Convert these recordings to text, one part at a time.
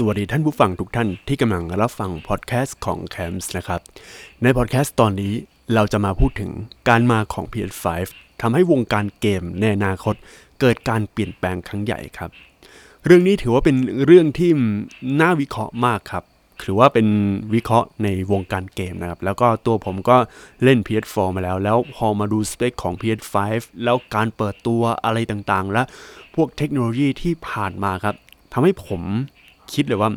สวัสดีท่านผู้ฟังทุกท่านที่กำลังรับฟังพอดแคสต์ของ c a m s นะครับ ในพอดแคสต์ตอนนี้เราจะมาพูดถึงการมาของ PS5 ทำให้วงการเกมในอนาคต เกิดการเปลี่ยนแปลงครั้งใหญ่ครับ เรื่องนี้ถือว่าเป็นเรื่องที่น่าวิเคราะห์มากครับถือว่าเป็นวิเคราะห์ในวงการเกมนะครับ แล้วก็ตัวผมก็เล่น PS4 มาแล้ว แล้วพอมาดูสเปคของ PS5 แล้วการเปิดตัวอะไรต่างๆ และพวกเทคโนโลยีที่ผ่านมาครับทำให้ผม คิดเลยว่า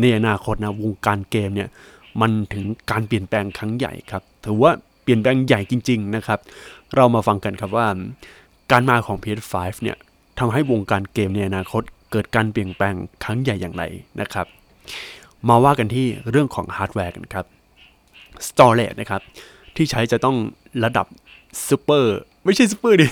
ในอนาคตนะวงการเกมเนี่ยมันถึงการเปลี่ยนแปลงครั้งใหญ่ครับถือว่าเปลี่ยนแปลงใหญ่จริง ๆนะครับ เรามาฟังกันครับว่าการมาของ PS5 เนี่ยทำให้วงการเกมในอนาคตเกิดการเปลี่ยนแปลงครั้งใหญ่อย่างไรนะครับ มาว่ากันที่เรื่องของฮาร์ดแวร์กันครับ Storage นะครับที่ใช้จะต้องระดับซูเปอร์ ไม่ใช่ซูเปอร์ดิ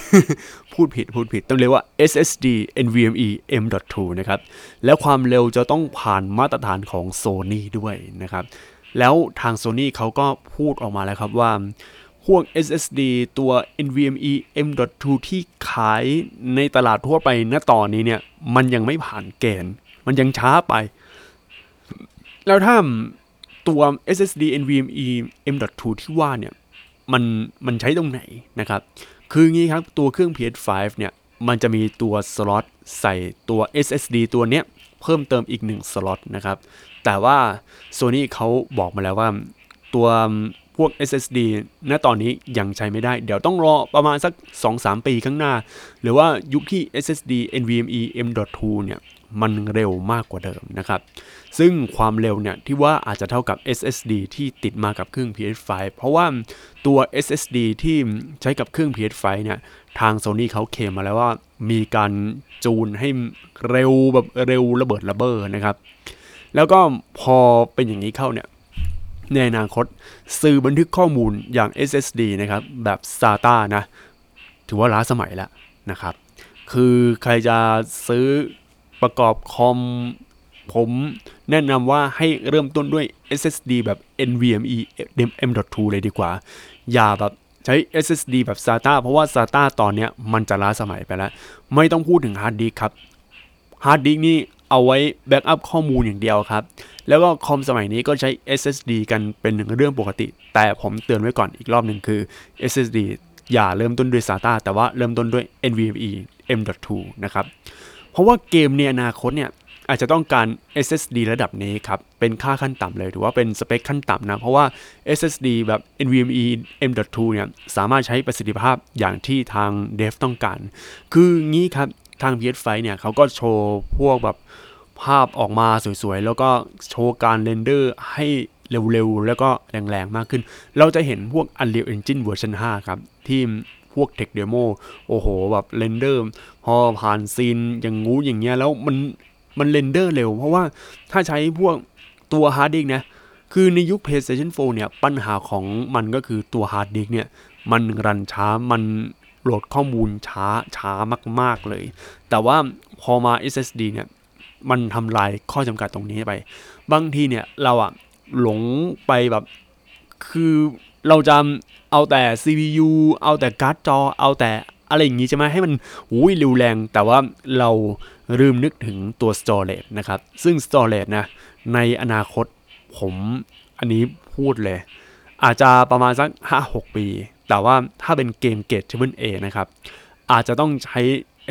พูดผิดพูดผิด ต้องเรียกว่า SSD NVMe M.2 นะครับ แล้วความเร็วจะต้องผ่านมาตรฐานของ Sony ด้วยนะครับ แล้วทาง Sony เขาก็พูดออกมาแล้วครับว่า พวก SSD ตัว NVMe M.2 ที่ขายในตลาดทั่วไปณตอนนี้เนี่ย มันยังไม่ผ่านเกณฑ์ มันยังช้าไป แล้วถ้าตัว SSD NVMe M.2 ที่ว่าเนี่ย มันมันใช้ตรงไหนนะครับ คืองี้ครับตัวเครื่อง PS5 เนี่ยมันจะมีตัวสล็อตใส่ตัว SSD ตัวเนี้ยเพิ่มเติมอีก1สล็อตนะครับ แต่ว่า Sony เขาบอกมาแล้วว่าตัวพวก SSD ณตอนนี้ยังใช้ไม่ได้ เดี๋ยวต้องรอประมาณสัก 2-3 ปีข้างหน้า หรือว่ายุคที่ SSD NVMe M.2 เนี่ย มันเร็วมากกว่าเดิมนะครับ ซึ่งความเร็วเนี่ยที่ว่าอาจจะเท่ากับ SSD ที่ติดมากับเครื่อง PS5 เพราะว่าตัว SSD ที่ใช้กับเครื่อง PS5 เนี่ยทาง Sony เขาเคลมมาแล้วว่ามีการจูนให้เร็วแบบเร็วระเบิดระเบ้อนะครับ แล้วก็พอเป็นอย่างนี้เข้าเนี่ยในอนาคตสื่อบันทึกข้อมูลอย่าง SSD นะครับ แบบ SATA นะ ถือว่าล้าสมัยแล้วนะครับ คือใครจะซื้อ ประกอบคอมผมแนะนำว่าให้เริ่มต้นด้วย SSD แบบ NVMe M.2 เลยดีกว่า อย่าแบบใช้ SSD แบบ SATA เพราะว่า SATA ตอนเนี้ยมันจะล้าสมัยไปแล้ว ไม่ต้องพูดถึงฮาร์ดดิสครับ ฮาร์ดดิสนี่เอาไว้ backup ข้อมูลอย่างเดียวครับ แล้วก็คอมสมัยนี้ก็ใช้ SSD กันเป็นหนึ่งเรื่องปกติ แต่ผมเตือนไว้ก่อนอีกรอบหนึ่งคือ SSD อย่าเริ่มต้นด้วย SATA แต่ว่าเริ่มต้นด้วย NVMe M.2 นะครับ เพราะว่าเกมในอนาคตเนี่ยอาจจะต้องการ SSD ระดับนี้ครับ เป็นค่าขั้นต่ำเลย ถือว่าเป็นสเปคขั้นต่ำนะ เพราะว่า SSD แบบ NVMe M.2 เนี่ย สามารถใช้ประสิทธิภาพอย่างที่ทาง Dev ต้องการ คืองี้ครับ ทาง PS5 เนี่ยเขาก็โชว์พวกแบบภาพออกมาสวยๆ แล้วก็โชว์การ render ให้เร็วๆ แล้วก็แรงๆ มากขึ้น เราจะเห็นพวก Unreal Engine เวอร์ชัน5ครับ ที่ พวก Tech Demo โอ้โห แบบ render พอผ่าน scene อย่างงูอย่างเงี้ย แล้วมันมัน render เร็ว เพราะว่าถ้าใช้พวกตัวฮาร์ดดิสก์นะ คือในยุค PlayStation 4 เนี่ย ปัญหาของมันก็คือตัวฮาร์ดดิสก์เนี่ย มัน run ช้ามันโหลดข้อมูลช้าช้ามาก ๆเลย แต่ว่าพอมา SSD เนี่ยมันทำลายข้อจำกัดตรงนี้ไป บางทีเนี่ยเราอะหลงไปแบบคือ เราจะเอาแต่ CPU เอาแต่การ์ดจอ เอาแต่อะไรอย่างงี้ใช่ไหมให้มันอุ้ยเร็วแรง แต่ว่าเราลืมนึกถึงตัว storage นะครับ ซึ่ง storage นะ ในอนาคตผมอันนี้พูดเลย อาจจะประมาณสัก 5-6 ปี แต่ว่าถ้าเป็นเกมเกรด Triple A นะครับ อาจจะต้องใช้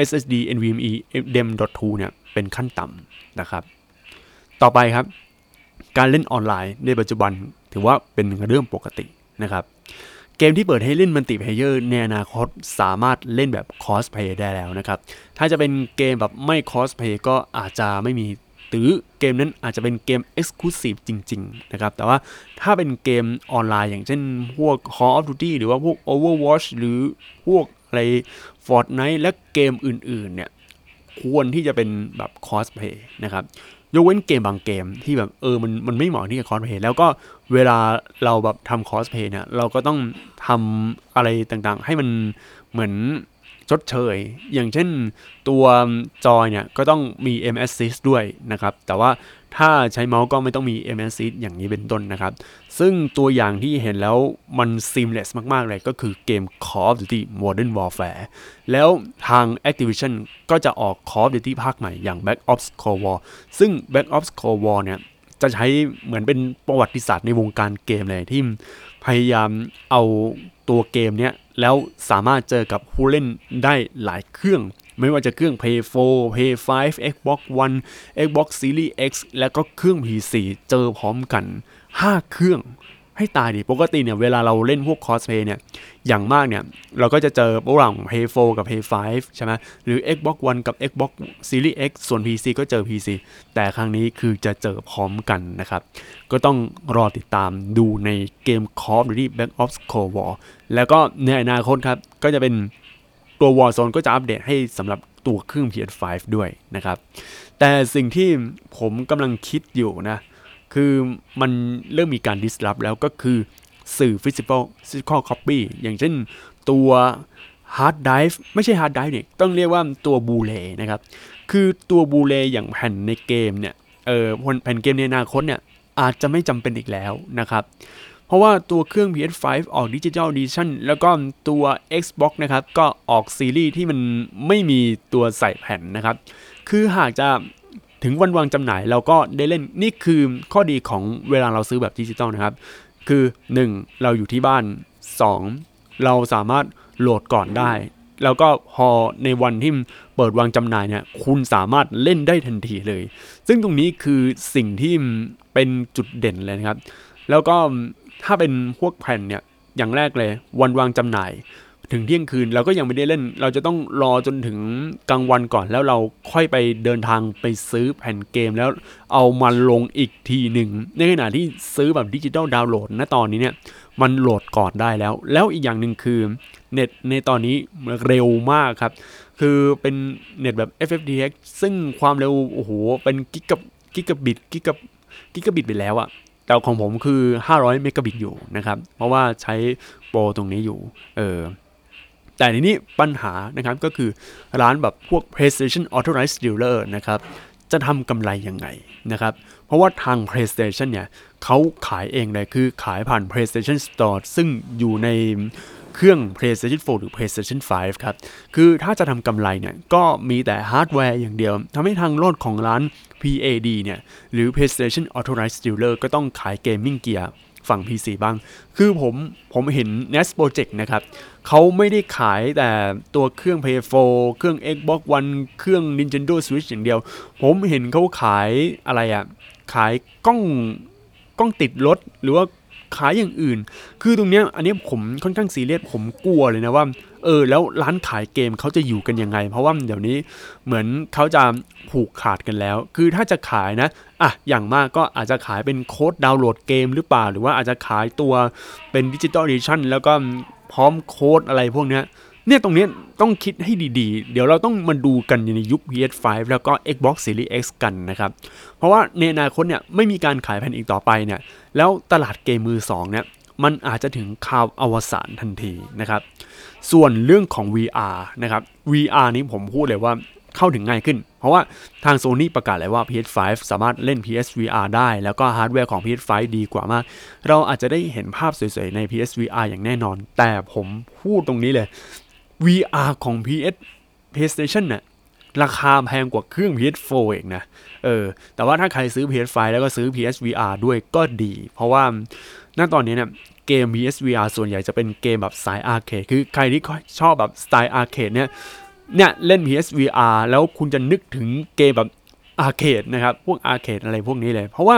SSD NVMe M.2 เนี่ย เป็นขั้นต่ำนะครับ ต่อไปครับ การเล่นออนไลน์ในปัจจุบันถือว่าเป็นเรื่องปกติ นะครับเกมที่เปิดให้เล่น multiplayer ในอนาคตสามารถเล่นแบบ cross-play ได้แล้วนะครับ ถ้าจะเป็นเกมแบบไม่ cross-play ก็อาจจะไม่มีหรือเกมนั้นอาจจะเป็นเกม Exclusive จริง ๆ นะครับ แต่ว่าถ้าเป็นเกมออนไลน์อย่างเช่นพวก Call of Duty หรือว่าพวก Overwatch หรือพวกอะไร Fortnite และเกมอื่น ๆ เนี่ย ควรที่จะเป็นแบบคอสเพย์นะครับ ยกเว้นเกมบางเกมที่แบบเออมันมันไม่เหมาะที่จะคอสเพย์แล้วก็เวลาเราแบบทำคอสเพย์เนี่ยเราก็ต้องทำอะไรต่างๆ ให้มันเหมือนชดเชย อย่างเช่นตัวจอยเนี่ยก็ต้องมี M Assist ด้วยนะครับ แต่ว่า ถ้าใช้เมาส์ก็ไม่ต้องมี M Assist อย่างนี้เป็นต้นนะครับ ซึ่งตัวอย่างที่เห็นแล้วมัน seamless มาก ๆ เลยก็คือเกม Call of Duty Modern Warfare แล้วทาง Activision ก็จะออก Call of Duty ภาคใหม่อย่าง Black Ops Cold War ซึ่ง Black Ops Cold War เนี่ยจะใช้เหมือนเป็นประวัติศาสตร์ในวงการเกมเลยที่พยายามเอาตัวเกมเนี้ยแล้วสามารถเจอกับผู้เล่นได้หลายเครื่อง ไม่ว่าจะเครื่อง Play 4 Play 5 Xbox One Xbox Series X แล้วก็เครื่อง PC เจอพร้อมกัน 5 เครื่องให้ตายดิ ปกติเนี่ยเวลาเราเล่นพวกคอสเพย์เนี่ย อย่างมากเนี่ย เราก็จะเจอระหว่าง Play 4 กับ Play 5 ใช่ไหมหรือ Xbox One กับ Xbox Series X ส่วน PC ก็เจอ PC แต่ครั้งนี้คือจะเจอพร้อมกันนะครับ ก็ต้องรอติดตามดูในเกม Call of Duty Black Ops Cold War แล้วก็ในอนาคตครับ ก็จะเป็น ตัว Warzone ก็จะอัปเดตให้สำหรับตัวเครื่อง PS5 ด้วยนะครับ แต่สิ่งที่ผมกำลังคิดอยู่นะ คือมันเริ่มมีการ disrupt แล้วก็คือสื่อ physical physical copy อย่างเช่นตัว hard drive ไม่ใช่ hard drive เนี่ยต้องเรียกว่าตัวบูเลนะครับ คือตัวบูเลอย่างแผ่นในเกมเนี่ย เออแผ่นเกมในอนาคตเนี่ย อาจจะไม่จำเป็นอีกแล้วนะครับ ราะว่าตัวเครื่อง PS5 ออกดิจิ t a l Edition แล้วก็ตัว Xbox นะครับ ก็ออกซีรีส์ที่มันไม่มีตัวใส่แผ่นนะครับ คือหากจะถึงวันวางจำหน่ายเราก็ได้เล่นนี่คือข้อดีของเวลาเราซื้อแบบดิจิตอลนะครับ คือ 1. เราอยู่ที่บ้าน 2. เราสามารถโหลดก่อนได้ แล้วก็พอในวันที่เปิดวางจำหน่ายเนี่ยคุณสามารถเล่นได้ทันทีเลย ซึ่งตรงนี้คือสิ่งที่เป็นจุดเด่นเลยนะครับ แล้วก็ ถ้าเป็นพวกแผ่นเนี่ยอย่างแรกเลย วันวางจำหน่าย ถึงเที่ยงคืนเราก็ยังไม่ได้เล่น เราจะต้องรอจนถึงกลางวันก่อน แล้วเราค่อยไปเดินทางไปซื้อแผ่นเกมแล้วเอามาลงอีกทีหนึ่งในขณะที่ซื้อแบบดิจิตอลดาวน์โหลดณตอนนี้เนี่ยมันโหลดก่อนได้แล้ว แล้วอีกอย่างหนึ่งคือเน็ตในตอนนี้เร็วมากครับ คือเป็นเน็ตแบบ FFTX ซึ่งความเร็วโอ้โหเป็นกิกะกิกะบิตกิกะกิกะบิตไปแล้วอะ แต่ของผมคือ 500 เมกะบิตอยู่นะครับ เพราะว่าใช้โปรตรงนี้อยู่ เออ แต่ทีนี้ปัญหานะครับก็คือร้านแบบพวก PlayStation Authorized Dealer นะครับ จะทำกำไรยังไงนะครับ เพราะว่าทาง PlayStation เนี่ยเขาขายเองเลยคือขายผ่าน PlayStation Store ซึ่งอยู่ในเครื่อง PlayStation 4 หรือ PlayStation 5 ครับ คือถ้าจะทำกำไรเนี่ย ก็มีแต่ฮาร์ดแวร์อย่างเดียว ทำให้ทางรอดของร้าน PAD เนี่ย หรือ PlayStation Authorized Dealer ก็ต้องขาย gaming gear ฝั่ง PC บ้าง คือผมผมเห็น NADZ Project นะครับ เขาไม่ได้ขายแต่ตัวเครื่อง PS4 เครื่อง Xbox One เครื่อง Nintendo Switch อย่างเดียว ผมเห็นเขาขายอะไรอะขายกล้องกล้องติดรถหรือว่า ขายอย่างอื่น คือตรงเนี้ยอันนี้ผมค่อนข้างซีเรียสผมกลัวเลยนะว่า เออ แล้วร้านขายเกมเขาจะอยู่กันยังไง เพราะว่าเดี๋ยวนี้เหมือนเขาจะผูกขาดกันแล้ว คือถ้าจะขายนะอะอย่างมากก็อาจจะขายเป็น code download เกมหรือเปล่า หรือว่าอาจจะขายตัวเป็น digital edition แล้วก็พร้อมโค้ดอะไรพวกเนี้ย เนี่ยตรงนี้ต้องคิดให้ดีๆ เดี๋ยวเราต้องมาดูกันในยุค PS5 แล้วก็ Xbox Series X กันนะครับ เพราะว่าในอนาคตเนี่ยไม่มีการขายแผ่นอีกต่อไปเนี่ย แล้วตลาดเกมมือ2เนี่ยมันอาจจะถึงคราวอวสานทันทีนะครับ ส่วนเรื่องของ VR นะครับ VR นี้ผมพูดเลยว่าเข้าถึงง่ายขึ้น เพราะว่าทาง Sony ประกาศเลยว่า PS5 สามารถเล่น PSVR ได้ แล้วก็ฮาร์ดแวร์ของ PS5 ดีกว่ามาก เราอาจจะได้เห็นภาพสวยๆ ใน PSVR อย่างแน่นอน แต่ผมพูดตรงนี้เลย VR ของ PS PlayStation น่ะราคาแพงกว่าเครื่อง PS4 เองนะ เออ แต่ว่าถ้าใครซื้อ PS5 แล้วก็ซื้อ PSVR ด้วยก็ดี เพราะว่าณตอนนี้เนี่ยเกม PSVR ส่วนใหญ่จะเป็นเกมแบบสาย arcade คือใครที่ชอบแบบสไตล์ arcade เนี่ย เนี่ยเล่น PSVR แล้วคุณจะนึกถึงเกมแบบ arcade นะครับพวก arcade อะไรพวกนี้เลย เพราะว่า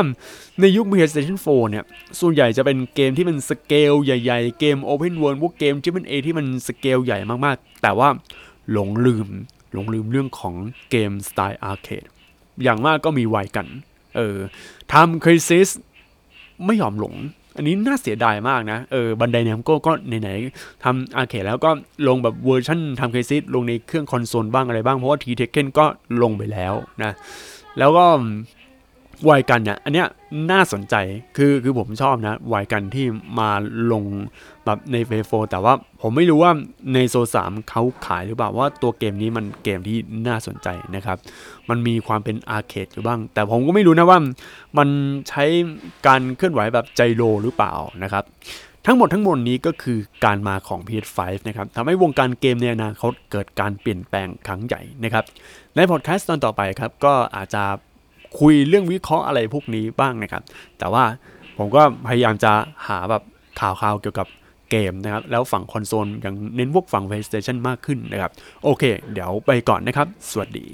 ในยุค PlayStation 4 เนี่ย ส่วนใหญ่จะเป็นเกมที่มันสเกลใหญ่ๆ เกม Open World พวกเกมที่มันเออที่มันสเกลใหญ่มากๆ แต่ว่าหลงลืมหลงลืมเรื่องของเกมสไตล์ arcade อย่างมากก็มี Wangan เออ Time Crisis ไม่ยอมลง อันนี้น่าเสียดายมากนะ เออ Bandai Namco ก็ไหนๆทำอาเคแล้วก็ลงแบบเวอร์ชัน Time Crisis ลงในเครื่องคอนโซลบ้างอะไรบ้าง เพราะว่าที Tekken ก็ลงไปแล้วนะ แล้วก็ Wangan เนี่ยอันเนี้ยน่าสนใจคือคือผมชอบนะ Wangan ที่มาลงแบบในเฟโฟแต่ว่าผมไม่รู้ว่าในโซสามเขาขายหรือเปล่าว่าตัวเกมนี้มันเกมที่น่าสนใจนะครับ มันมีความเป็นอาร์เคดอยู่บ้าง แต่ผมก็ไม่รู้นะว่ามันใช้การเคลื่อนไหวแบบใจโลหรือเปล่านะครับ ทั้งหมดทั้งมวลนี้ก็คือการมาของ PS5 นะครับทำให้วงการเกมในอนาคตเกิดการเปลี่ยนแปลงครั้งใหญ่นะครับในพอดแคสต์ตอนต่อไปครับก็อาจจะ คุยเรื่องวิเคราะห์อะไรพวกนี้บ้างนะครับ แต่ว่าผมก็พยายามจะหาแบบข่าวๆเกี่ยวกับเกมนะครับ แล้วฝั่งคอนโซลยังเน้นพวกฝั่ง PlayStation มากขึ้นนะครับ โอเค เดี๋ยวไปก่อนนะครับ สวัสดี